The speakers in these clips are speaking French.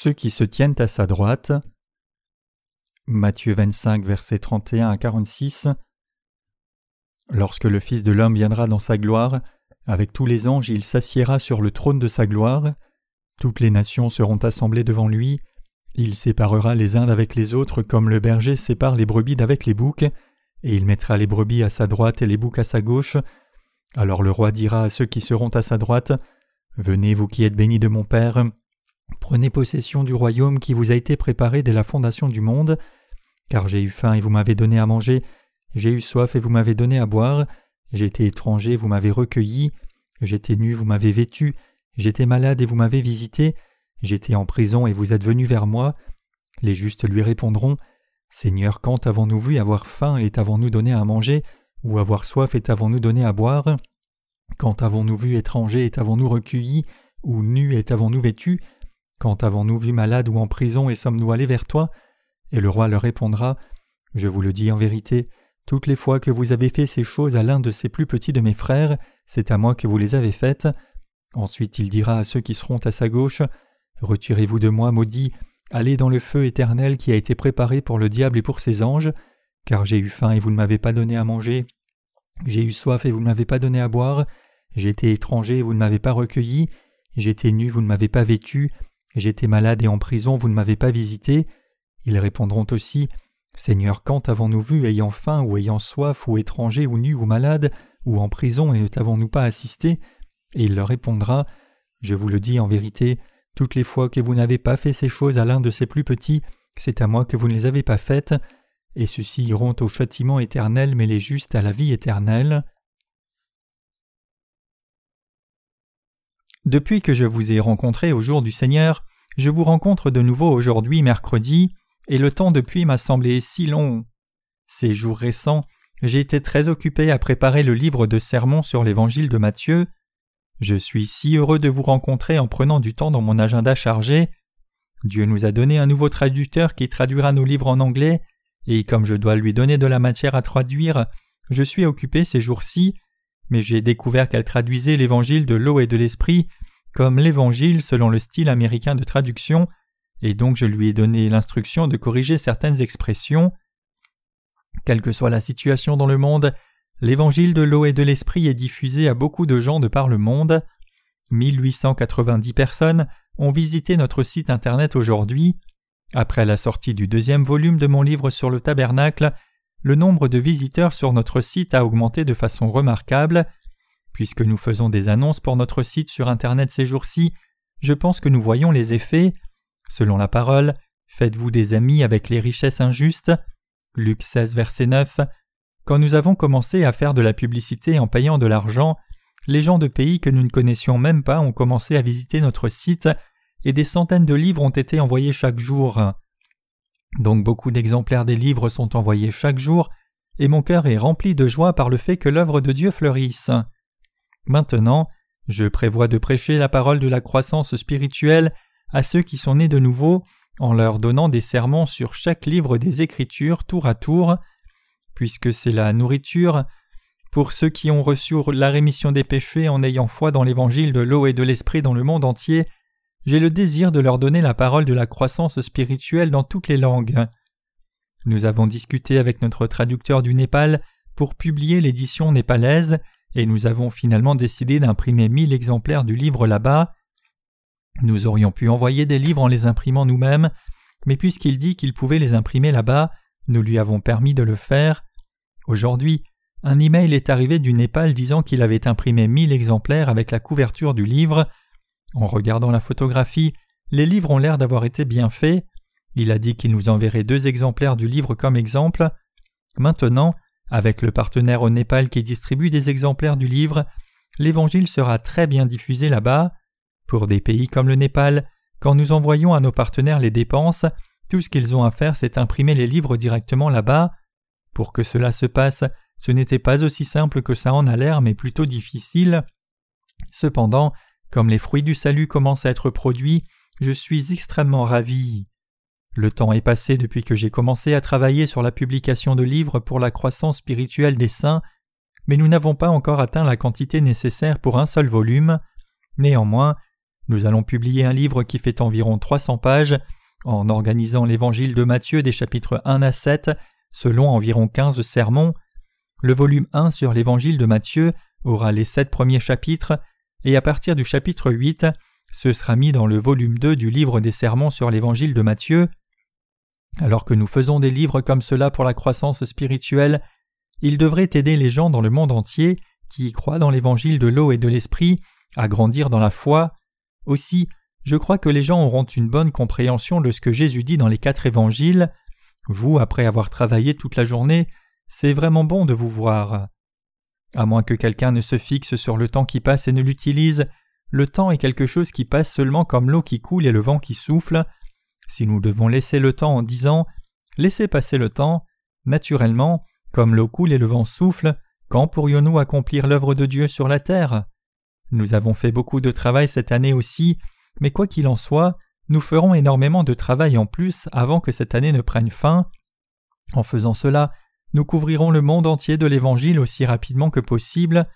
ceux qui se tiennent à sa droite. Matthieu 25, versets 31 à 46. Lorsque le Fils de l'homme viendra dans sa gloire, avec tous les anges, il s'assiera sur le trône de sa gloire. Toutes les nations seront assemblées devant lui. Il séparera les uns avec les autres comme le berger sépare les brebis d'avec les boucs, et il mettra les brebis à sa droite et les boucs à sa gauche. Alors le roi dira à ceux qui seront à sa droite Venez, vous qui êtes bénis de mon Père, prenez possession du royaume qui vous a été préparé dès la fondation du monde, car j'ai eu faim et vous m'avez donné à manger, j'ai eu soif et vous m'avez donné à boire, j'étais étranger, vous m'avez recueilli, j'étais nu, vous m'avez vêtu, j'étais malade et vous m'avez visité, j'étais en prison et vous êtes venu vers moi. Les justes lui répondront Seigneur, quand avons-nous vu avoir faim et avons-nous donné à manger, ou avoir soif et avons-nous donné à boire? Quand avons-nous vu étranger et avons-nous recueilli, ou nu et avons-nous vêtu? Quand avons-nous vu malade ou en prison et sommes-nous allés vers toi? Et le roi leur répondra Je vous le dis en vérité, toutes les fois que vous avez fait ces choses à l'un de ces plus petits de mes frères, c'est à moi que vous les avez faites. Ensuite il dira à ceux qui seront à sa gauche Retirez-vous de moi, maudit, allez dans le feu éternel qui a été préparé pour le diable et pour ses anges, car j'ai eu faim et vous ne m'avez pas donné à manger, j'ai eu soif et vous ne m'avez pas donné à boire, j'étais étranger et vous ne m'avez pas recueilli, j'étais nu, vous ne m'avez pas vêtu, j'étais malade et en prison, vous ne m'avez pas visité. Ils répondront aussi Seigneur, quand avons-nous vu ayant faim ou ayant soif ou étranger ou nu ou malade ou en prison et ne t'avons-nous pas assisté? Et il leur répondra Je vous le dis en vérité, toutes les fois que vous n'avez pas fait ces choses à l'un de ces plus petits, c'est à moi que vous ne les avez pas faites, et ceux-ci iront au châtiment éternel, mais les justes à la vie éternelle. Depuis que je vous ai rencontré au jour du Seigneur, je vous rencontre de nouveau aujourd'hui mercredi, et le temps depuis m'a semblé si long. Ces jours récents, j'ai été très occupé à préparer le livre de sermons sur l'évangile de Matthieu. Je suis si heureux de vous rencontrer en prenant du temps dans mon agenda chargé. Dieu nous a donné un nouveau traducteur qui traduira nos livres en anglais, et comme je dois lui donner de la matière à traduire, je suis occupé ces jours-ci, mais j'ai découvert qu'elle traduisait l'évangile de l'eau et de l'esprit comme l'évangile selon le style américain de traduction, et donc je lui ai donné l'instruction de corriger certaines expressions. Quelle que soit la situation dans le monde, l'évangile de l'eau et de l'esprit est diffusé à beaucoup de gens de par le monde. 1890 personnes ont visité notre site internet aujourd'hui. Après la sortie du deuxième volume de mon livre sur le tabernacle, le nombre de visiteurs sur notre site a augmenté de façon remarquable. Puisque nous faisons des annonces pour notre site sur Internet ces jours-ci, je pense que nous voyons les effets. Selon la parole, faites-vous des amis avec les richesses injustes? Luc 16, verset 9. Quand nous avons commencé à faire de la publicité en payant de l'argent, les gens de pays que nous ne connaissions même pas ont commencé à visiter notre site et des centaines de livres ont été envoyés chaque jour. Donc beaucoup d'exemplaires des livres sont envoyés chaque jour, et mon cœur est rempli de joie par le fait que l'œuvre de Dieu fleurisse. Maintenant, je prévois de prêcher la parole de la croissance spirituelle à ceux qui sont nés de nouveau, en leur donnant des sermons sur chaque livre des Écritures tour à tour, puisque c'est la nourriture pour ceux qui ont reçu la rémission des péchés en ayant foi dans l'évangile de l'eau et de l'esprit dans le monde entier, j'ai le désir de leur donner la parole de la croissance spirituelle dans toutes les langues. Nous avons discuté avec notre traducteur du Népal pour publier l'édition népalaise, et nous avons finalement décidé d'imprimer mille exemplaires du livre là-bas. Nous aurions pu envoyer des livres en les imprimant nous-mêmes, mais puisqu'il dit qu'il pouvait les imprimer là-bas, nous lui avons permis de le faire. Aujourd'hui, un email est arrivé du Népal disant qu'il avait imprimé mille exemplaires avec la couverture du livre. En regardant la photographie, les livres ont l'air d'avoir été bien faits. Il a dit qu'il nous enverrait deux exemplaires du livre comme exemple. Maintenant, avec le partenaire au Népal qui distribue des exemplaires du livre, l'Évangile sera très bien diffusé là-bas. Pour des pays comme le Népal, quand nous envoyons à nos partenaires les dépenses, tout ce qu'ils ont à faire c'est imprimer les livres directement là-bas. Pour que cela se passe, ce n'était pas aussi simple que ça en a l'air, mais plutôt difficile. Cependant, comme les fruits du salut commencent à être produits, je suis extrêmement ravi. Le temps est passé depuis que j'ai commencé à travailler sur la publication de livres pour la croissance spirituelle des saints, mais nous n'avons pas encore atteint la quantité nécessaire pour un seul volume. Néanmoins, Nous allons publier un livre qui fait environ 300 pages, en organisant l'évangile de Matthieu des chapitres 1 à 7, selon environ 15 sermons. Le volume 1 sur l'évangile de Matthieu aura les sept premiers chapitres, et à partir du chapitre 8, ce sera mis dans le volume 2 du livre des sermons sur l'évangile de Matthieu. Alors que nous faisons des livres comme cela pour la croissance spirituelle, ils devraient aider les gens dans le monde entier qui y croient dans l'évangile de l'eau et de l'esprit à grandir dans la foi. Aussi, je crois que les gens auront une bonne compréhension de ce que Jésus dit dans les quatre évangiles. Vous, après avoir travaillé toute la journée, c'est vraiment bon de vous voir. À moins que quelqu'un ne se fixe sur le temps qui passe et ne l'utilise, le temps est quelque chose qui passe seulement comme l'eau qui coule et le vent qui souffle. Si nous devons laisser le temps en disant Laissez passer le temps, naturellement, comme l'eau coule et le vent souffle, quand pourrions-nous accomplir l'œuvre de Dieu sur la terre? Nous avons fait beaucoup de travail cette année aussi, mais quoi qu'il en soit, nous ferons énormément de travail en plus avant que cette année ne prenne fin. En faisant cela, nous couvrirons le monde entier de l'Évangile aussi rapidement que possible.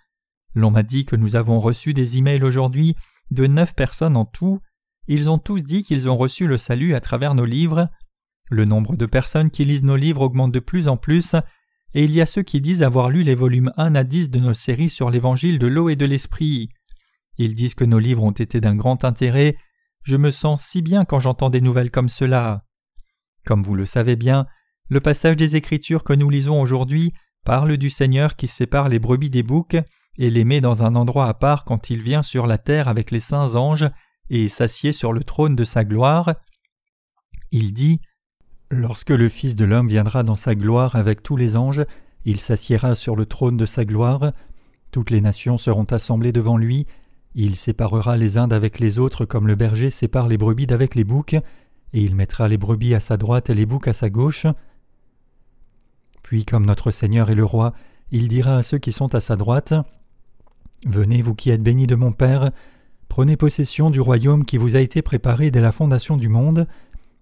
L'on m'a dit que nous avons reçu des emails aujourd'hui de neuf personnes en tout. Ils ont tous dit qu'ils ont reçu le salut à travers nos livres. Le nombre de personnes qui lisent nos livres augmente de plus en plus, et il y a ceux qui disent avoir lu les volumes 1 à 10 de nos séries sur l'évangile de l'eau et de l'esprit. Ils disent que nos livres ont été d'un grand intérêt. Je me sens si bien quand j'entends des nouvelles comme cela. Comme vous le savez bien, le passage des Écritures que nous lisons aujourd'hui parle du Seigneur qui sépare les brebis des boucs et les met dans un endroit à part quand il vient sur la terre avec les saints anges et s'assied sur le trône de sa gloire. Il dit Lorsque le Fils de l'homme viendra dans sa gloire avec tous les anges, il s'assiera sur le trône de sa gloire, toutes les nations seront assemblées devant lui, il séparera les uns d'avec les autres comme le berger sépare les brebis d'avec les boucs, et il mettra les brebis à sa droite et les boucs à sa gauche. Puis comme notre Seigneur est le roi, il dira à ceux qui sont à sa droite Venez, vous qui êtes bénis de mon Père, prenez possession du royaume qui vous a été préparé dès la fondation du monde,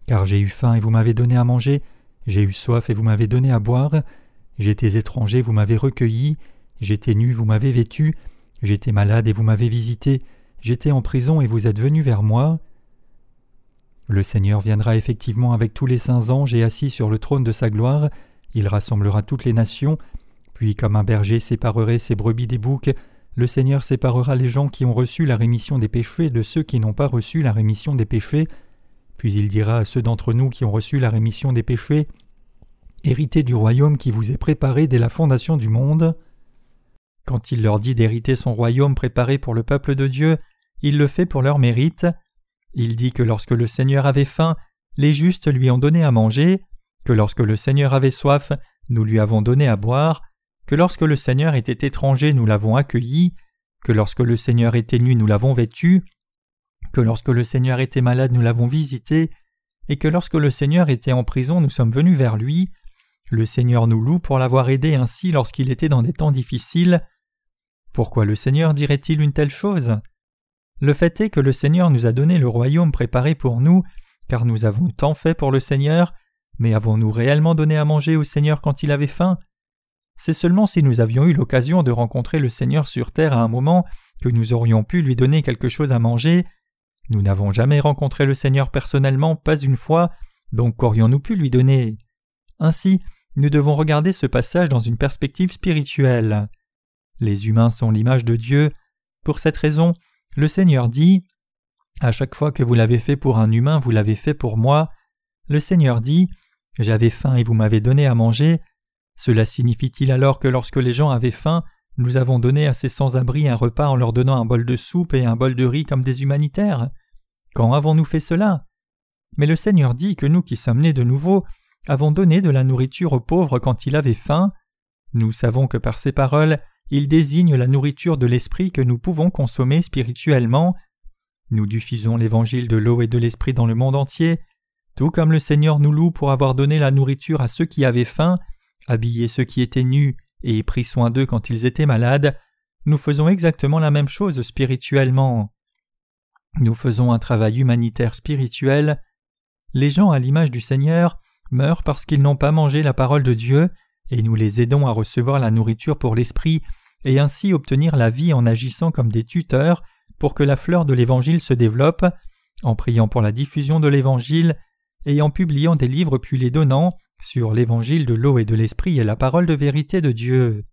car j'ai eu faim et vous m'avez donné à manger, j'ai eu soif et vous m'avez donné à boire, j'étais étranger, vous m'avez recueilli, j'étais nu, vous m'avez vêtu, j'étais malade et vous m'avez visité, j'étais en prison et vous êtes venu vers moi. Le Seigneur viendra effectivement avec tous les saints anges et assis sur le trône de sa gloire, il rassemblera toutes les nations, puis comme un berger séparerait ses brebis des boucs, le Seigneur séparera les gens qui ont reçu la rémission des péchés de ceux qui n'ont pas reçu la rémission des péchés, puis il dira à ceux d'entre nous qui ont reçu la rémission des péchés, Héritez du royaume qui vous est préparé dès la fondation du monde. Quand il leur dit d'hériter son royaume préparé pour le peuple de Dieu, il le fait pour leur mérite. Il dit que lorsque le Seigneur avait faim, les justes lui ont donné à manger, que lorsque le Seigneur avait soif, nous lui avons donné à boire, que lorsque le Seigneur était étranger, nous l'avons accueilli, que lorsque le Seigneur était nu, nous l'avons vêtu, que lorsque le Seigneur était malade, nous l'avons visité, et que lorsque le Seigneur était en prison, nous sommes venus vers lui. Le Seigneur nous loue pour l'avoir aidé ainsi lorsqu'il était dans des temps difficiles. Pourquoi le Seigneur dirait-il une telle chose? Le fait est que le Seigneur nous a donné le royaume préparé pour nous, car nous avons tant fait pour le Seigneur, mais avons-nous réellement donné à manger au Seigneur quand il avait faim? C'est seulement si nous avions eu l'occasion de rencontrer le Seigneur sur terre à un moment que nous aurions pu lui donner quelque chose à manger. Nous n'avons jamais rencontré le Seigneur personnellement, pas une fois, donc qu'aurions-nous pu lui donner? Ainsi, nous devons regarder ce passage dans une perspective spirituelle. Les humains sont l'image de Dieu. Pour cette raison, le Seigneur dit À chaque fois que vous l'avez fait pour un humain, vous l'avez fait pour moi. Le Seigneur dit j'avais faim et vous m'avez donné à manger. Cela signifie-t-il alors que lorsque les gens avaient faim, nous avons donné à ces sans-abri un repas en leur donnant un bol de soupe et un bol de riz comme des humanitaires? Quand avons-nous fait cela? Mais le Seigneur dit que nous qui sommes nés de nouveau avons donné de la nourriture aux pauvres quand il avait faim. Nous savons que par ces paroles, il désigne la nourriture de l'esprit que nous pouvons consommer spirituellement. Nous diffusons l'évangile de l'eau et de l'esprit dans le monde entier, tout comme le Seigneur nous loue pour avoir donné la nourriture à ceux qui avaient faim, habillé ceux qui étaient nus et pris soin d'eux quand ils étaient malades, nous faisons exactement la même chose spirituellement. Nous faisons un travail humanitaire spirituel. Les gens à l'image du Seigneur meurent parce qu'ils n'ont pas mangé la parole de Dieu, et nous les aidons à recevoir la nourriture pour l'esprit et ainsi obtenir la vie en agissant comme des tuteurs pour que la fleur de l'Évangile se développe, en priant pour la diffusion de l'Évangile, et en publiant des livres puis les donnant sur l'Évangile de l'eau et de l'Esprit et la parole de vérité de Dieu.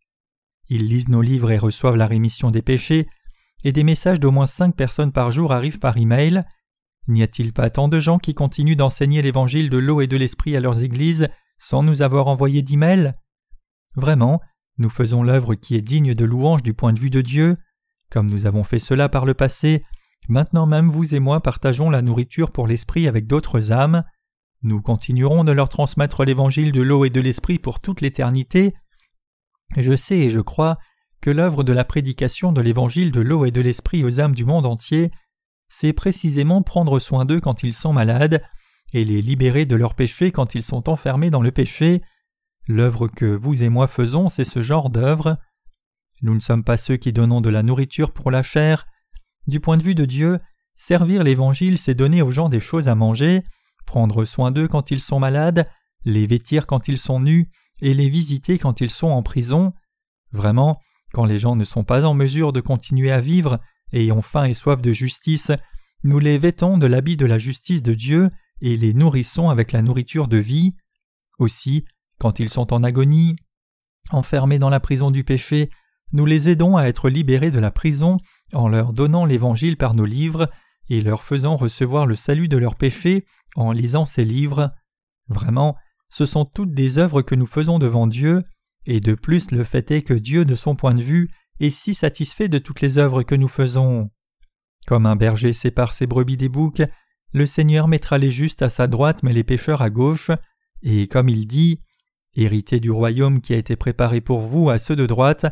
Ils lisent nos livres et reçoivent la rémission des péchés, et des messages d'au moins cinq personnes par jour arrivent par email. N'y a-t-il pas tant de gens qui continuent d'enseigner l'Évangile de l'eau et de l'Esprit à leurs églises sans nous avoir envoyé d'email? Vraiment, nous faisons l'œuvre qui est digne de louange du point de vue de Dieu. Comme nous avons fait cela par le passé, maintenant même vous et moi partageons la nourriture pour l'esprit avec d'autres âmes. Nous continuerons de leur transmettre l'évangile de l'eau et de l'esprit pour toute l'éternité. Je sais et je crois que l'œuvre de la prédication de l'évangile de l'eau et de l'esprit aux âmes du monde entier, c'est précisément prendre soin d'eux quand ils sont malades et les libérer de leurs péchés quand ils sont enfermés dans le péché. L'œuvre que vous et moi faisons, c'est ce genre d'œuvre. Nous ne sommes pas ceux qui donnons de la nourriture pour la chair. Du point de vue de Dieu, servir l'Évangile, c'est donner aux gens des choses à manger, prendre soin d'eux quand ils sont malades, les vêtir quand ils sont nus, et les visiter quand ils sont en prison. Vraiment, quand les gens ne sont pas en mesure de continuer à vivre et ont faim et soif de justice, nous les vêtons de l'habit de la justice de Dieu et les nourrissons avec la nourriture de vie. Aussi, quand ils sont en agonie, enfermés dans la prison du péché, nous les aidons à être libérés de la prison en leur donnant l'Évangile par nos livres et leur faisant recevoir le salut de leurs péchés en lisant ces livres. Vraiment, ce sont toutes des œuvres que nous faisons devant Dieu, et de plus le fait est que Dieu, de son point de vue, est si satisfait de toutes les œuvres que nous faisons. Comme un berger sépare ses brebis des boucs, le Seigneur mettra les justes à sa droite mais les pécheurs à gauche, et comme il dit, Héritez du royaume qui a été préparé pour vous à ceux de droite,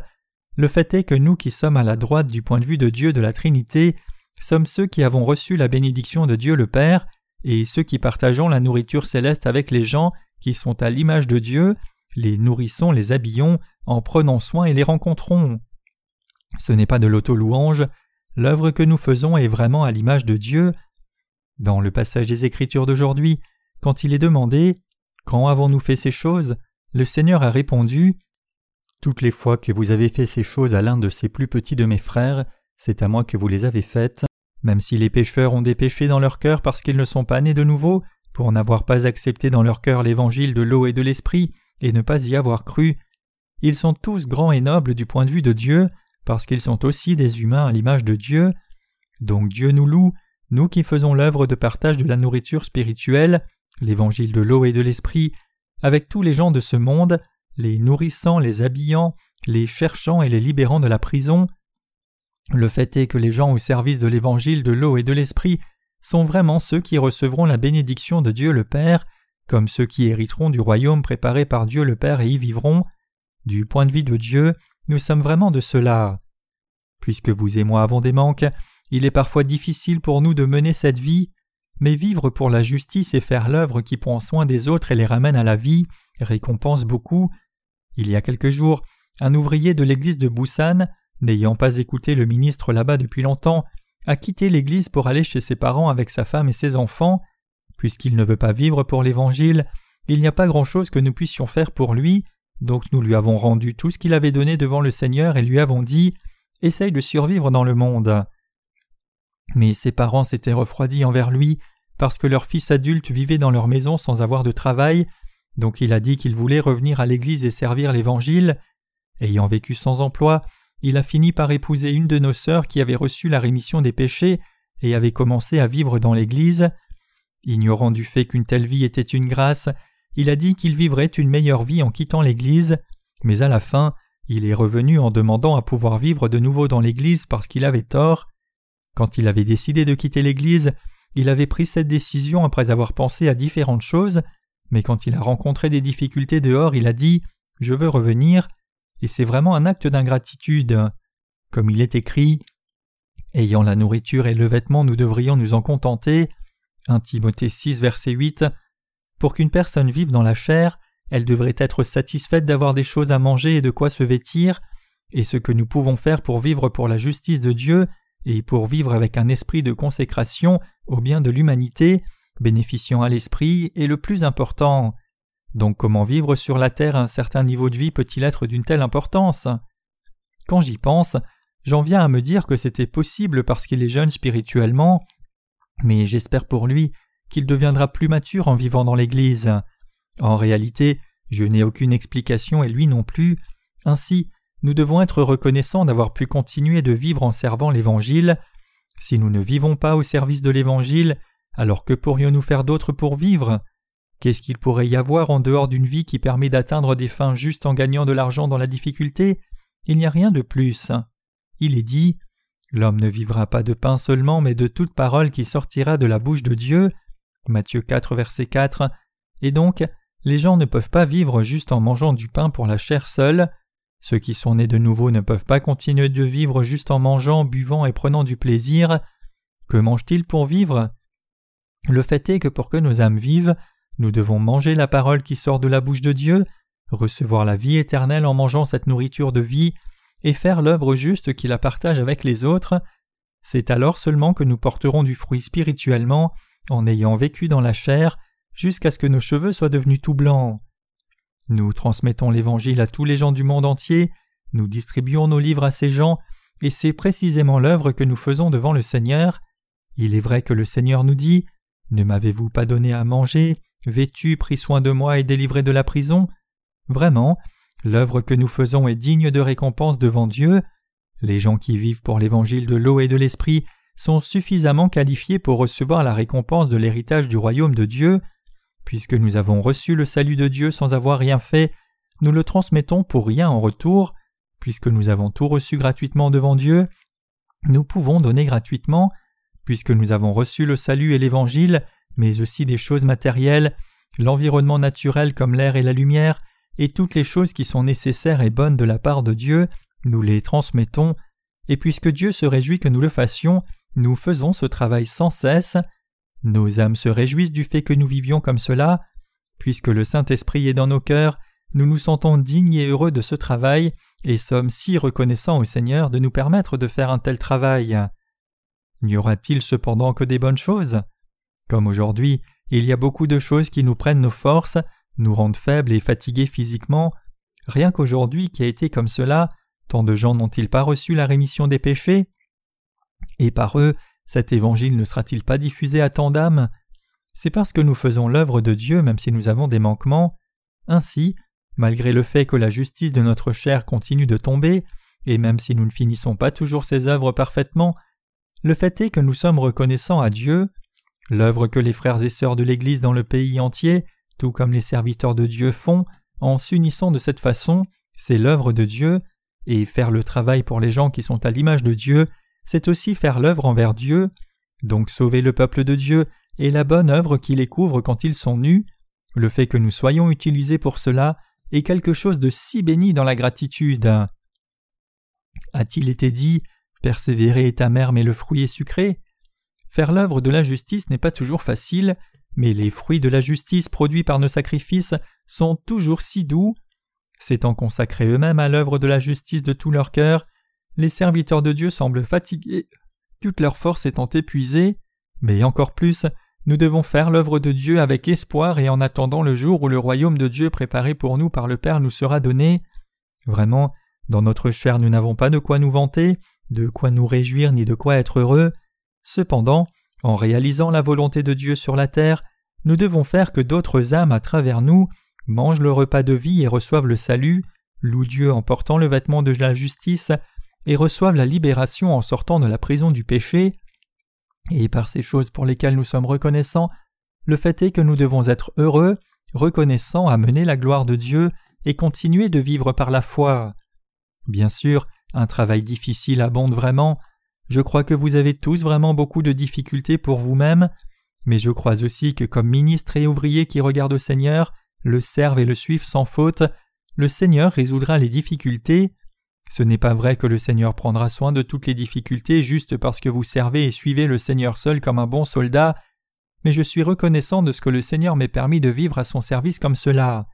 le fait est que nous qui sommes à la droite du point de vue de Dieu de la Trinité sommes ceux qui avons reçu la bénédiction de Dieu le Père et ceux qui partageons la nourriture céleste avec les gens qui sont à l'image de Dieu, les nourrissons, les habillons, en prenant soin et les rencontrons. Ce n'est pas de l'auto-louange, l'œuvre que nous faisons est vraiment à l'image de Dieu. Dans le passage des Écritures d'aujourd'hui, quand il est demandé Quand avons-nous fait ces choses? le Seigneur a répondu toutes les fois que vous avez fait ces choses à l'un de ces plus petits de mes frères, c'est à moi que vous les avez faites, même si les pécheurs ont des péchés dans leur cœur parce qu'ils ne sont pas nés de nouveau, pour n'avoir pas accepté dans leur cœur l'évangile de l'eau et de l'esprit, et ne pas y avoir cru. Ils sont tous grands et nobles du point de vue de Dieu, parce qu'ils sont aussi des humains à l'image de Dieu. Donc Dieu nous loue, nous qui faisons l'œuvre de partage de la nourriture spirituelle, l'évangile de l'eau et de l'esprit, avec tous les gens de ce monde, les nourrissant, les habillant, les cherchant et les libérant de la prison. Le fait est que les gens au service de l'évangile de l'eau et de l'esprit sont vraiment ceux qui recevront la bénédiction de Dieu le Père, comme ceux qui hériteront du royaume préparé par Dieu le Père et y vivront. Du point de vue de Dieu, nous sommes vraiment de cela. Puisque vous et moi avons des manques, il est parfois difficile pour nous de mener cette vie, mais vivre pour la justice et faire l'œuvre qui prend soin des autres et les ramène à la vie récompense beaucoup. Il y a quelques jours, un ouvrier de l'église de Busan, n'ayant pas écouté le ministre là-bas depuis longtemps, a quitté l'église pour aller chez ses parents avec sa femme et ses enfants. Puisqu'il ne veut pas vivre pour l'Évangile, il n'y a pas grand-chose que nous puissions faire pour lui, donc nous lui avons rendu tout ce qu'il avait donné devant le Seigneur et lui avons dit Essaye de survivre dans le monde. Mais ses parents s'étaient refroidis envers lui parce que leur fils adulte vivait dans leur maison sans avoir de travail donc il a dit qu'il voulait revenir à l'Église et servir l'Évangile. Ayant vécu sans emploi, il a fini par épouser une de nos sœurs qui avait reçu la rémission des péchés et avait commencé à vivre dans l'Église. Ignorant du fait qu'une telle vie était une grâce, il a dit qu'il vivrait une meilleure vie en quittant l'Église, mais à la fin, il est revenu en demandant à pouvoir vivre de nouveau dans l'Église parce qu'il avait tort. Quand il avait décidé de quitter l'Église, il avait pris cette décision après avoir pensé à différentes choses, mais quand il a rencontré des difficultés dehors, il a dit Je veux revenir, et c'est vraiment un acte d'ingratitude. Comme il est écrit Ayant la nourriture et le vêtement, nous devrions nous en contenter. 1 Timothée 6, verset 8. Pour qu'une personne vive dans la chair, elle devrait être satisfaite d'avoir des choses à manger et de quoi se vêtir, et ce que nous pouvons faire pour vivre pour la justice de Dieu et pour vivre avec un esprit de consécration au bien de l'humanité, bénéficiant à l'esprit est le plus important. Donc comment vivre sur la terre un certain niveau de vie peut-il être d'une telle importance? Quand j'y pense, j'en viens à me dire que c'était possible parce qu'il est jeune spirituellement, mais j'espère pour lui qu'il deviendra plus mature en vivant dans l'Église. En réalité, je n'ai aucune explication et lui non plus. Ainsi, nous devons être reconnaissants d'avoir pu continuer de vivre en servant l'Évangile. Si nous ne vivons pas au service de l'Évangile, alors que pourrions-nous faire d'autre pour vivre? Qu'est-ce qu'il pourrait y avoir en dehors d'une vie qui permet d'atteindre des fins justes en gagnant de l'argent dans la difficulté? Il n'y a rien de plus. Il est dit L'homme ne vivra pas de pain seulement, mais de toute parole qui sortira de la bouche de Dieu. Matthieu 4, verset 4. Et donc, les gens ne peuvent pas vivre juste en mangeant du pain pour la chair seule. Ceux qui sont nés de nouveau ne peuvent pas continuer de vivre juste en mangeant, buvant et prenant du plaisir. Que mangent-ils pour vivre? Le fait est que pour que nos âmes vivent, nous devons manger la parole qui sort de la bouche de Dieu, recevoir la vie éternelle en mangeant cette nourriture de vie, et faire l'œuvre juste qui la partage avec les autres. C'est alors seulement que nous porterons du fruit spirituellement en ayant vécu dans la chair jusqu'à ce que nos cheveux soient devenus tout blancs. Nous transmettons l'Évangile à tous les gens du monde entier, nous distribuons nos livres à ces gens, et c'est précisément l'œuvre que nous faisons devant le Seigneur. Il est vrai que le Seigneur nous dit Ne m'avez-vous pas donné à manger, vêtu, pris soin de moi et délivré de la prison? Vraiment, l'œuvre que nous faisons est digne de récompense devant Dieu. Les gens qui vivent pour l'Évangile de l'eau et de l'Esprit sont suffisamment qualifiés pour recevoir la récompense de l'héritage du royaume de Dieu. Puisque nous avons reçu le salut de Dieu sans avoir rien fait, nous le transmettons pour rien en retour. Puisque nous avons tout reçu gratuitement devant Dieu, nous pouvons donner gratuitement. Puisque nous avons reçu le salut et l'Évangile, mais aussi des choses matérielles, l'environnement naturel comme l'air et la lumière, et toutes les choses qui sont nécessaires et bonnes de la part de Dieu, nous les transmettons, et puisque Dieu se réjouit que nous le fassions, nous faisons ce travail sans cesse. Nos âmes se réjouissent du fait que nous vivions comme cela. Puisque le Saint-Esprit est dans nos cœurs, nous nous sentons dignes et heureux de ce travail, et sommes si reconnaissants au Seigneur de nous permettre de faire un tel travail. N'y aura-t-il cependant que des bonnes choses? Comme aujourd'hui, il y a beaucoup de choses qui nous prennent nos forces, nous rendent faibles et fatigués physiquement. Rien qu'aujourd'hui qui a été comme cela, tant de gens n'ont-ils pas reçu la rémission des péchés? Et par eux, cet évangile ne sera-t-il pas diffusé à tant d'âmes? C'est parce que nous faisons l'œuvre de Dieu même si nous avons des manquements. Ainsi, malgré le fait que la justice de notre chair continue de tomber, et même si nous ne finissons pas toujours ces œuvres parfaitement, le fait est que nous sommes reconnaissants à Dieu, L'œuvre que les frères et sœurs de l'Église dans le pays entier, tout comme les serviteurs de Dieu font, en s'unissant de cette façon, c'est l'œuvre de Dieu, et faire le travail pour les gens qui sont à l'image de Dieu, c'est aussi faire l'œuvre envers Dieu, donc sauver le peuple de Dieu et la bonne œuvre qui les couvre quand ils sont nus. Le fait que nous soyons utilisés pour cela est quelque chose de si béni dans la gratitude. A-t-il été dit Persévérer est amer mais le fruit est sucré Faire l'œuvre de la justice n'est pas toujours facile, mais les fruits de la justice produits par nos sacrifices sont toujours si doux. S'étant consacrés eux-mêmes à l'œuvre de la justice de tout leur cœur, les serviteurs de Dieu semblent fatigués, toute leur force étant épuisée, mais encore plus, nous devons faire l'œuvre de Dieu avec espoir et en attendant le jour où le royaume de Dieu préparé pour nous par le Père nous sera donné. Vraiment, dans notre chair nous n'avons pas de quoi nous vanter, de quoi nous réjouir ni de quoi être heureux. Cependant, en réalisant la volonté de Dieu sur la terre, nous devons faire que d'autres âmes à travers nous mangent le repas de vie et reçoivent le salut, louent Dieu en portant le vêtement de la justice, et reçoivent la libération en sortant de la prison du péché. Et par ces choses pour lesquelles nous sommes reconnaissants, le fait est que nous devons être heureux, reconnaissants à mener la gloire de Dieu et continuer de vivre par la foi. Bien sûr, un travail difficile abonde vraiment, je crois que vous avez tous vraiment beaucoup de difficultés pour vous-même, mais je crois aussi que comme ministres et ouvriers qui regardent au Seigneur, le servent et le suivent sans faute, le Seigneur résoudra les difficultés. Ce n'est pas vrai que le Seigneur prendra soin de toutes les difficultés juste parce que vous servez et suivez le Seigneur seul comme un bon soldat, mais je suis reconnaissant de ce que le Seigneur m'ait permis de vivre à son service comme cela.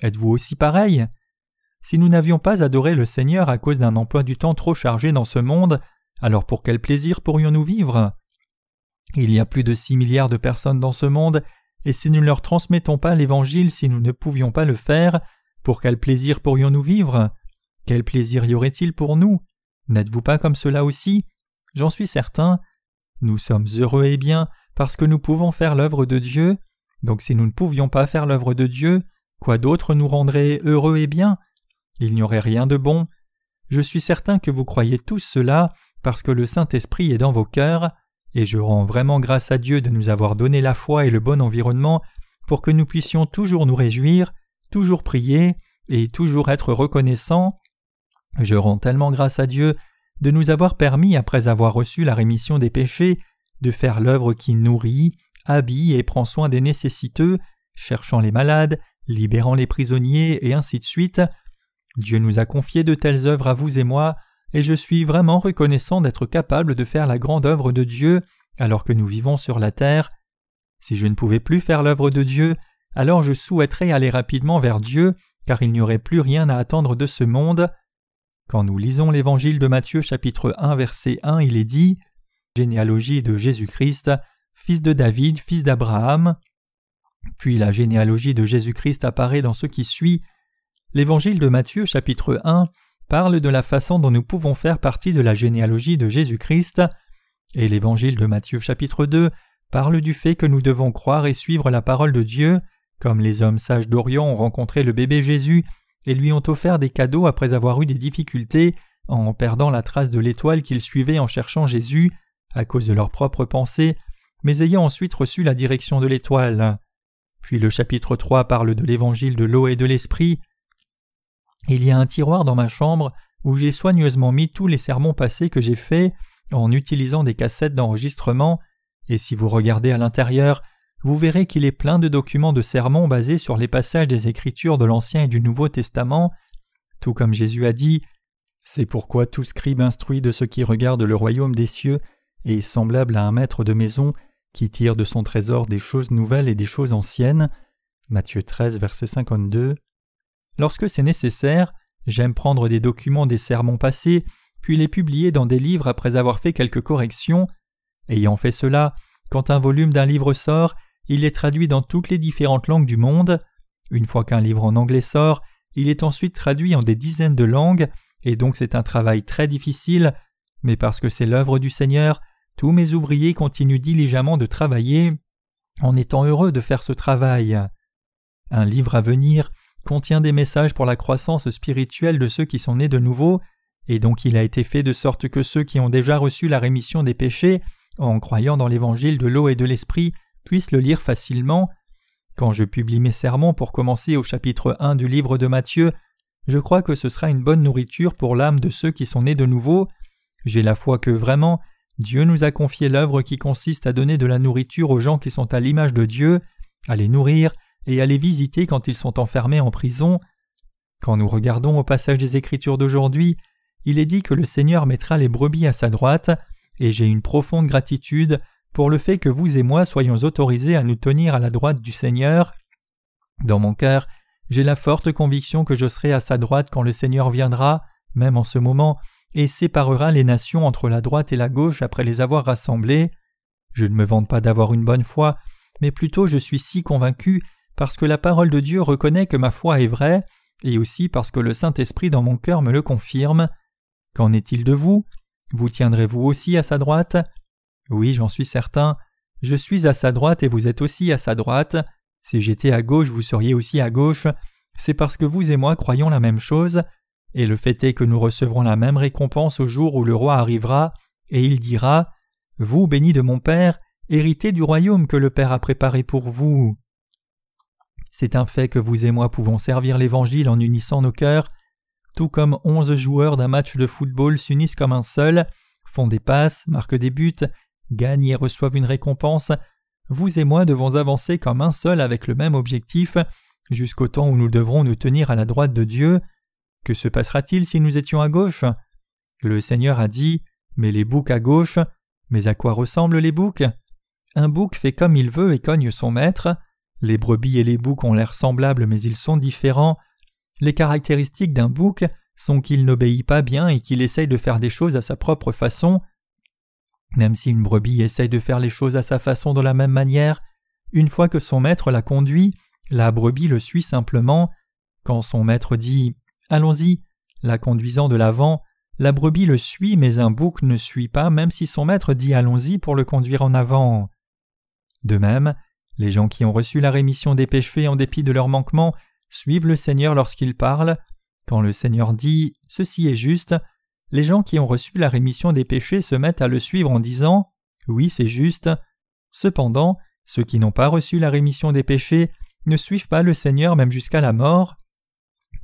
Êtes-vous aussi pareil? Si nous n'avions pas adoré le Seigneur à cause d'un emploi du temps trop chargé dans ce monde, alors pour quel plaisir pourrions-nous vivre? Il y a plus de six milliards de personnes dans ce monde, et si nous ne leur transmettons pas l'Évangile si nous ne pouvions pas le faire, pour quel plaisir pourrions-nous vivre? Quel plaisir y aurait-il pour nous? N'êtes-vous pas comme cela aussi? J'en suis certain. Nous sommes heureux et bien parce que nous pouvons faire l'œuvre de Dieu. Donc si nous ne pouvions pas faire l'œuvre de Dieu, quoi d'autre nous rendrait heureux et bien? Il n'y aurait rien de bon. Je suis certain que vous croyez tous cela parce que le Saint-Esprit est dans vos cœurs, et je rends vraiment grâce à Dieu de nous avoir donné la foi et le bon environnement pour que nous puissions toujours nous réjouir, toujours prier et toujours être reconnaissants. Je rends tellement grâce à Dieu de nous avoir permis, après avoir reçu la rémission des péchés, de faire l'œuvre qui nourrit, habille et prend soin des nécessiteux, cherchant les malades, libérant les prisonniers, et ainsi de suite. Dieu nous a confié de telles œuvres à vous et moi, et je suis vraiment reconnaissant d'être capable de faire la grande œuvre de Dieu alors que nous vivons sur la terre. Si je ne pouvais plus faire l'œuvre de Dieu, alors je souhaiterais aller rapidement vers Dieu, car il n'y aurait plus rien à attendre de ce monde. Quand nous lisons l'évangile de Matthieu chapitre 1 verset 1, il est dit Généalogie de Jésus-Christ, fils de David, fils d'Abraham. Puis la généalogie de Jésus-Christ apparaît dans ce qui suit. L'évangile de Matthieu chapitre 1 parle de la façon dont nous pouvons faire partie de la généalogie de Jésus-Christ, et l'évangile de Matthieu chapitre 2 parle du fait que nous devons croire et suivre la parole de Dieu, comme les hommes sages d'Orient ont rencontré le bébé Jésus et lui ont offert des cadeaux après avoir eu des difficultés en perdant la trace de l'étoile qu'ils suivaient en cherchant Jésus à cause de leurs propres pensées, mais ayant ensuite reçu la direction de l'étoile. Puis le chapitre 3 parle de l'évangile de l'eau et de l'esprit. Il y a un tiroir dans ma chambre où j'ai soigneusement mis tous les sermons passés que j'ai faits en utilisant des cassettes d'enregistrement, et si vous regardez à l'intérieur, vous verrez qu'il est plein de documents de sermons basés sur les passages des Écritures de l'Ancien et du Nouveau Testament, tout comme Jésus a dit C'est pourquoi tout scribe instruit de ce qui regarde le royaume des cieux est semblable à un maître de maison qui tire de son trésor des choses nouvelles et des choses anciennes. Matthieu 13, verset 52. Lorsque c'est nécessaire, j'aime prendre des documents des sermons passés, puis les publier dans des livres après avoir fait quelques corrections. Ayant fait cela, quand un volume d'un livre sort, il est traduit dans toutes les différentes langues du monde. Une fois qu'un livre en anglais sort, il est ensuite traduit en des dizaines de langues, et donc c'est un travail très difficile, mais parce que c'est l'œuvre du Seigneur, tous mes ouvriers continuent diligemment de travailler, en étant heureux de faire ce travail. Un livre à venir contient des messages pour la croissance spirituelle de ceux qui sont nés de nouveau, et donc il a été fait de sorte que ceux qui ont déjà reçu la rémission des péchés, en croyant dans l'évangile de l'eau et de l'esprit, puisse le lire facilement. Quand je publie mes sermons pour commencer au chapitre 1 du livre de Matthieu, je crois que ce sera une bonne nourriture pour l'âme de ceux qui sont nés de nouveau. J'ai la foi que vraiment Dieu nous a confié l'œuvre qui consiste à donner de la nourriture aux gens qui sont à l'image de Dieu, à les nourrir et à les visiter quand ils sont enfermés en prison. Quand nous regardons au passage des Écritures d'aujourd'hui, il est dit que le Seigneur mettra les brebis à sa droite, et j'ai une profonde gratitude pour le fait que vous et moi soyons autorisés à nous tenir à la droite du Seigneur. Dans mon cœur, j'ai la forte conviction que je serai à sa droite quand le Seigneur viendra, même en ce moment, et séparera les nations entre la droite et la gauche après les avoir rassemblées. Je ne me vante pas d'avoir une bonne foi, mais plutôt je suis si convaincu parce que la parole de Dieu reconnaît que ma foi est vraie, et aussi parce que le Saint-Esprit dans mon cœur me le confirme. Qu'en est-il de vous? Vous tiendrez-vous aussi à sa droite? Oui, j'en suis certain. Je suis à sa droite et vous êtes aussi à sa droite. Si j'étais à gauche, vous seriez aussi à gauche. C'est parce que vous et moi croyons la même chose. Et le fait est que nous recevrons la même récompense au jour où le roi arrivera, et il dira Vous, bénis de mon Père, héritez du royaume que le Père a préparé pour vous. C'est un fait que vous et moi pouvons servir l'Évangile en unissant nos cœurs, tout comme onze joueurs d'un match de football s'unissent comme un seul, font des passes, marquent des buts gagnent et reçoivent une récompense, vous et moi devons avancer comme un seul avec le même objectif, jusqu'au temps où nous devrons nous tenir à la droite de Dieu. Que se passera-t-il si nous étions à gauche? Le Seigneur a dit Mets les boucs à gauche. Mais à quoi ressemblent les boucs? Un bouc fait comme il veut et cogne son maître. Les brebis et les boucs ont l'air semblables mais ils sont différents. Les caractéristiques d'un bouc sont qu'il n'obéit pas bien et qu'il essaye de faire des choses à sa propre façon. Même si une brebis essaye de faire les choses à sa façon de la même manière, une fois que son maître l'a conduit, la brebis le suit simplement. Quand son maître dit Allons-y, la conduisant de l'avant, la brebis le suit, mais un bouc ne suit pas même si son maître dit allons-y pour le conduire en avant. De même, les gens qui ont reçu la rémission des péchés en dépit de leurs manquements suivent le Seigneur lorsqu'il parle. Quand le Seigneur dit Ceci est juste, les gens qui ont reçu la rémission des péchés se mettent à le suivre en disant Oui, c'est juste. Cependant, ceux qui n'ont pas reçu la rémission des péchés ne suivent pas le Seigneur même jusqu'à la mort.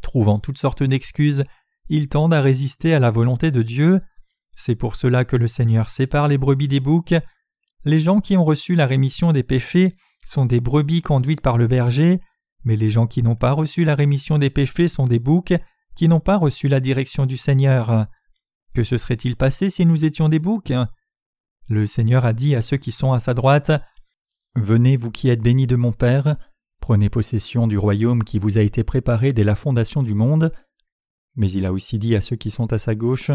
Trouvant toutes sortes d'excuses, ils tendent à résister à la volonté de Dieu. C'est pour cela que le Seigneur sépare les brebis des boucs. Les gens qui ont reçu la rémission des péchés sont des brebis conduites par le berger, mais les gens qui n'ont pas reçu la rémission des péchés sont des boucs qui n'ont pas reçu la direction du Seigneur. Que se serait-il passé si nous étions des boucs? Le Seigneur a dit à ceux qui sont à sa droite Venez, vous qui êtes bénis de mon Père, prenez possession du royaume qui vous a été préparé dès la fondation du monde. Mais il a aussi dit à ceux qui sont à sa gauche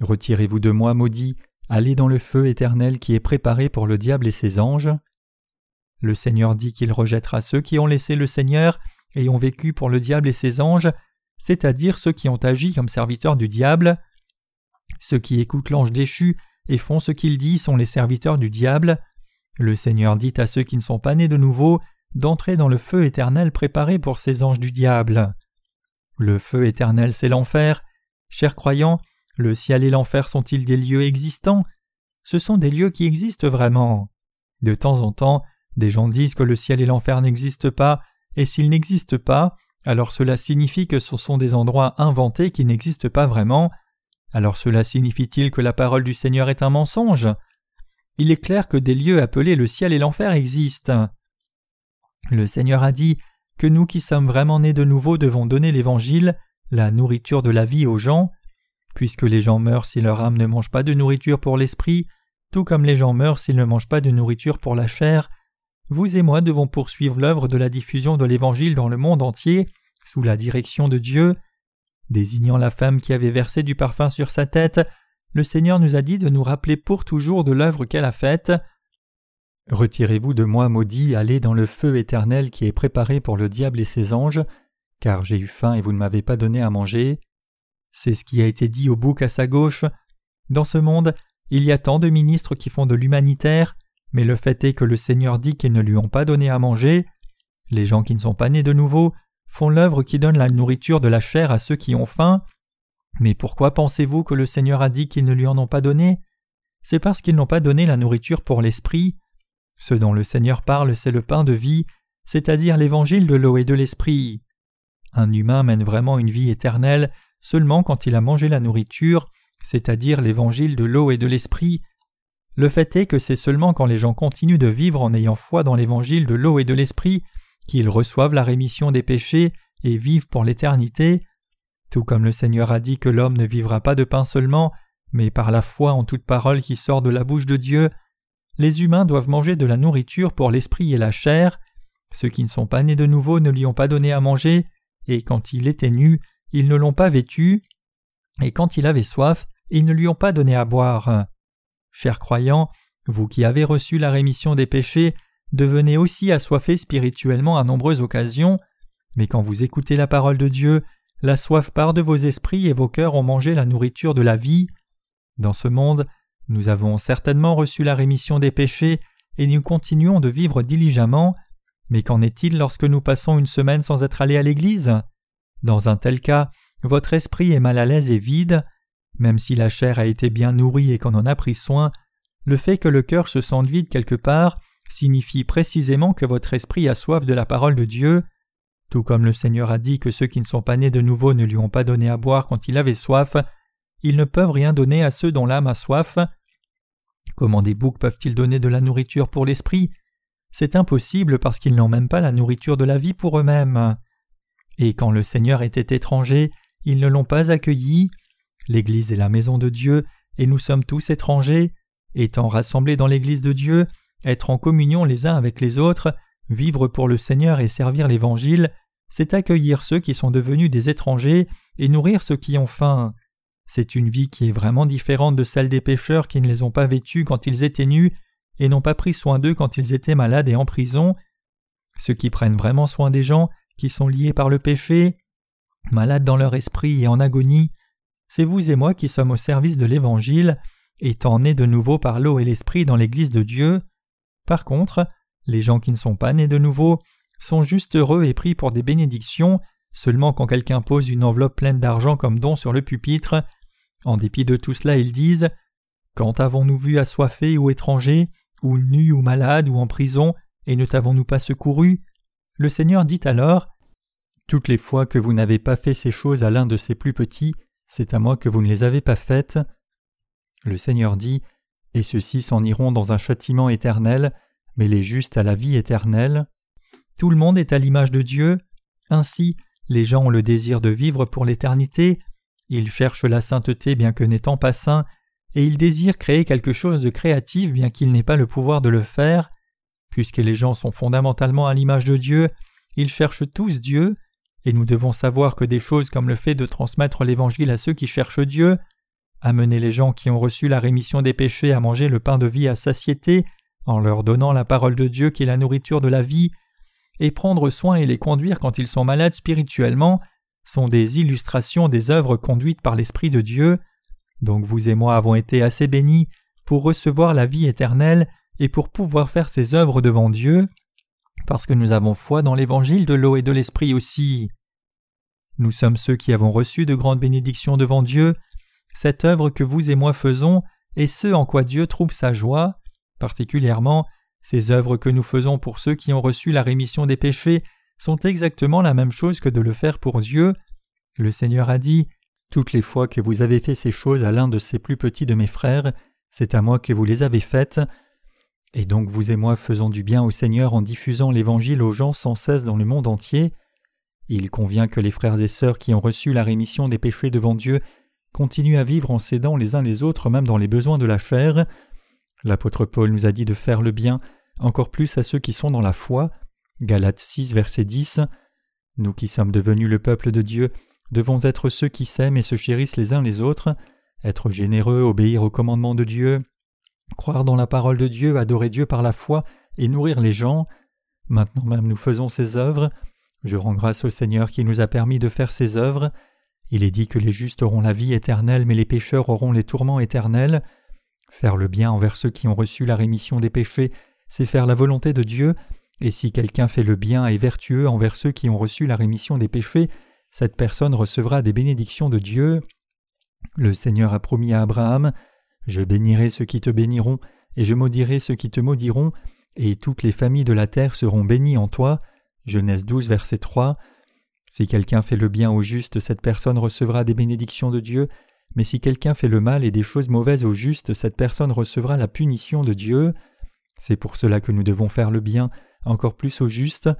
Retirez-vous de moi, maudits, allez dans le feu éternel qui est préparé pour le diable et ses anges. Le Seigneur dit qu'il rejettera ceux qui ont laissé le Seigneur et ont vécu pour le diable et ses anges, c'est-à-dire ceux qui ont agi comme serviteurs du diable. Ceux qui écoutent l'ange déchu et font ce qu'il dit sont les serviteurs du diable. Le Seigneur dit à ceux qui ne sont pas nés de nouveau d'entrer dans le feu éternel préparé pour ces anges du diable. Le feu éternel, c'est l'enfer. Chers croyants, le ciel et l'enfer sont-ils des lieux existants? Ce sont des lieux qui existent vraiment. De temps en temps, des gens disent que le ciel et l'enfer n'existent pas, et s'ils n'existent pas, alors cela signifie que ce sont des endroits inventés qui n'existent pas vraiment. Alors cela signifie-t-il que la parole du Seigneur est un mensonge? Il est clair que des lieux appelés le ciel et l'enfer existent. Le Seigneur a dit que nous qui sommes vraiment nés de nouveau devons donner l'Évangile, la nourriture de la vie aux gens. Puisque les gens meurent si leur âme ne mange pas de nourriture pour l'esprit, tout comme les gens meurent s'ils ne mangent pas de nourriture pour la chair, vous et moi devons poursuivre l'œuvre de la diffusion de l'Évangile dans le monde entier, sous la direction de Dieu. Désignant la femme qui avait versé du parfum sur sa tête, le Seigneur nous a dit de nous rappeler pour toujours de l'œuvre qu'elle a faite. Retirez-vous de moi, maudit, allez dans le feu éternel qui est préparé pour le diable et ses anges, car j'ai eu faim et vous ne m'avez pas donné à manger. C'est ce qui a été dit au bouc à sa gauche. Dans ce monde, il y a tant de ministres qui font de l'humanitaire, mais le fait est que le Seigneur dit qu'ils ne lui ont pas donné à manger. Les gens qui ne sont pas nés de nouveau font l'œuvre qui donne la nourriture de la chair à ceux qui ont faim. Mais pourquoi pensez-vous que le Seigneur a dit qu'ils ne lui en ont pas donné? C'est parce qu'ils n'ont pas donné la nourriture pour l'esprit. Ce dont le Seigneur parle, c'est le pain de vie, c'est-à-dire l'évangile de l'eau et de l'esprit. Un humain mène vraiment une vie éternelle seulement quand il a mangé la nourriture, c'est-à-dire l'évangile de l'eau et de l'esprit, le fait est que c'est seulement quand les gens continuent de vivre en ayant foi dans l'évangile de l'eau et de l'esprit qu'ils reçoivent la rémission des péchés et vivent pour l'éternité. Tout comme le Seigneur a dit que l'homme ne vivra pas de pain seulement, mais par la foi en toute parole qui sort de la bouche de Dieu, les humains doivent manger de la nourriture pour l'esprit et la chair. Ceux qui ne sont pas nés de nouveau ne lui ont pas donné à manger, et quand il était nu, ils ne l'ont pas vêtu, et quand il avait soif, ils ne lui ont pas donné à boire. Chers croyants, vous qui avez reçu la rémission des péchés, devenez aussi assoiffés spirituellement à nombreuses occasions, mais quand vous écoutez la parole de Dieu, la soif part de vos esprits et vos cœurs ont mangé la nourriture de la vie. Dans ce monde, nous avons certainement reçu la rémission des péchés et nous continuons de vivre diligemment, mais qu'en est-il lorsque nous passons une semaine sans être allés à l'église? Dans un tel cas, votre esprit est mal à l'aise et vide, même si la chair a été bien nourrie et qu'on en a pris soin, le fait que le cœur se sente vide quelque part signifie précisément que votre esprit a soif de la parole de Dieu. Tout comme le Seigneur a dit que ceux qui ne sont pas nés de nouveau ne lui ont pas donné à boire quand il avait soif, ils ne peuvent rien donner à ceux dont l'âme a soif. Comment des boucs peuvent-ils donner de la nourriture pour l'esprit? C'est impossible parce qu'ils n'ont même pas la nourriture de la vie pour eux-mêmes. Et quand le Seigneur était étranger, ils ne l'ont pas accueilli. L'Église est la maison de Dieu, et nous sommes tous étrangers. Étant rassemblés dans l'Église de Dieu, être en communion les uns avec les autres, vivre pour le Seigneur et servir l'Évangile, c'est accueillir ceux qui sont devenus des étrangers et nourrir ceux qui ont faim. C'est une vie qui est vraiment différente de celle des pécheurs qui ne les ont pas vêtus quand ils étaient nus et n'ont pas pris soin d'eux quand ils étaient malades et en prison. Ceux qui prennent vraiment soin des gens qui sont liés par le péché, malades dans leur esprit et en agonie, c'est vous et moi qui sommes au service de l'Évangile, étant nés de nouveau par l'eau et l'Esprit dans l'Église de Dieu. Par contre, les gens qui ne sont pas nés de nouveau sont juste heureux et pris pour des bénédictions seulement quand quelqu'un pose une enveloppe pleine d'argent comme don sur le pupitre. En dépit de tout cela, ils disent Quand avons-nous vu assoiffé ou étranger, ou nu ou malade ou en prison, et ne t'avons-nous pas secouru Le Seigneur dit alors Toutes les fois que vous n'avez pas fait ces choses à l'un de ces plus petits, c'est à moi que vous ne les avez pas faites. Le Seigneur dit Et ceux-ci s'en iront dans un châtiment éternel, mais les justes à la vie éternelle. Tout le monde est à l'image de Dieu. Ainsi, les gens ont le désir de vivre pour l'éternité, ils cherchent la sainteté bien que n'étant pas saints, et ils désirent créer quelque chose de créatif bien qu'ils n'aient pas le pouvoir de le faire. Puisque les gens sont fondamentalement à l'image de Dieu, ils cherchent tous Dieu, et nous devons savoir que des choses comme le fait de transmettre l'Évangile à ceux qui cherchent Dieu, amener les gens qui ont reçu la rémission des péchés à manger le pain de vie à satiété, en leur donnant la parole de Dieu qui est la nourriture de la vie, et prendre soin et les conduire quand ils sont malades spirituellement, sont des illustrations des œuvres conduites par l'Esprit de Dieu. Donc vous et moi avons été assez bénis pour recevoir la vie éternelle et pour pouvoir faire ces œuvres devant Dieu, parce que nous avons foi dans l'évangile de l'eau et de l'Esprit aussi. Nous sommes ceux qui avons reçu de grandes bénédictions devant Dieu, cette œuvre que vous et moi faisons est ce en quoi Dieu trouve sa joie, particulièrement ces œuvres que nous faisons pour ceux qui ont reçu la rémission des péchés sont exactement la même chose que de le faire pour Dieu. Le Seigneur a dit Toutes les fois que vous avez fait ces choses à l'un de ces plus petits de mes frères, c'est à moi que vous les avez faites. Et donc vous et moi faisons du bien au Seigneur en diffusant l'Évangile aux gens sans cesse dans le monde entier. Il convient que les frères et sœurs qui ont reçu la rémission des péchés devant Dieu continuent à vivre en s'aidant les uns les autres même dans les besoins de la chair. L'apôtre Paul nous a dit de faire le bien encore plus à ceux qui sont dans la foi. Galates 6, verset 10. Nous qui sommes devenus le peuple de Dieu devons être ceux qui s'aiment et se chérissent les uns les autres, être généreux, obéir aux commandements de Dieu, croire dans la parole de Dieu, adorer Dieu par la foi et nourrir les gens. Maintenant même nous faisons ces œuvres. Je rends grâce au Seigneur qui nous a permis de faire ces œuvres. Il est dit que les justes auront la vie éternelle, mais les pécheurs auront les tourments éternels. Faire le bien envers ceux qui ont reçu la rémission des péchés, c'est faire la volonté de Dieu, et si quelqu'un fait le bien et vertueux envers ceux qui ont reçu la rémission des péchés, cette personne recevra des bénédictions de Dieu. Le Seigneur a promis à Abraham Je bénirai ceux qui te béniront, et je maudirai ceux qui te maudiront, et toutes les familles de la terre seront bénies en toi. Genèse 12, verset 3. Si quelqu'un fait le bien au juste, cette personne recevra des bénédictions de Dieu, mais si quelqu'un fait le mal et des choses mauvaises au juste, cette personne recevra la punition de Dieu. C'est pour cela que nous devons faire le bien, encore plus au juste.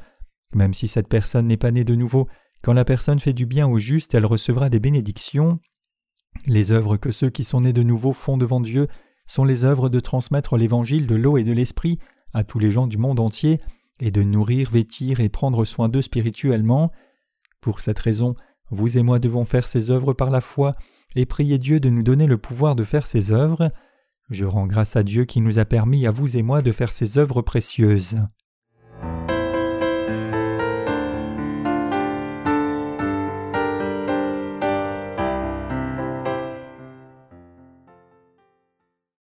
Même si cette personne n'est pas née de nouveau, quand la personne fait du bien au juste, elle recevra des bénédictions. Les œuvres que ceux qui sont nés de nouveau font devant Dieu sont les œuvres de transmettre l'évangile de l'eau et de l'esprit à tous les gens du monde entier, et de nourrir, vêtir et prendre soin d'eux spirituellement. Pour cette raison, vous et moi devons faire ces œuvres par la foi et prier Dieu de nous donner le pouvoir de faire ces œuvres. Je rends grâce à Dieu qui nous a permis à vous et moi de faire ces œuvres précieuses.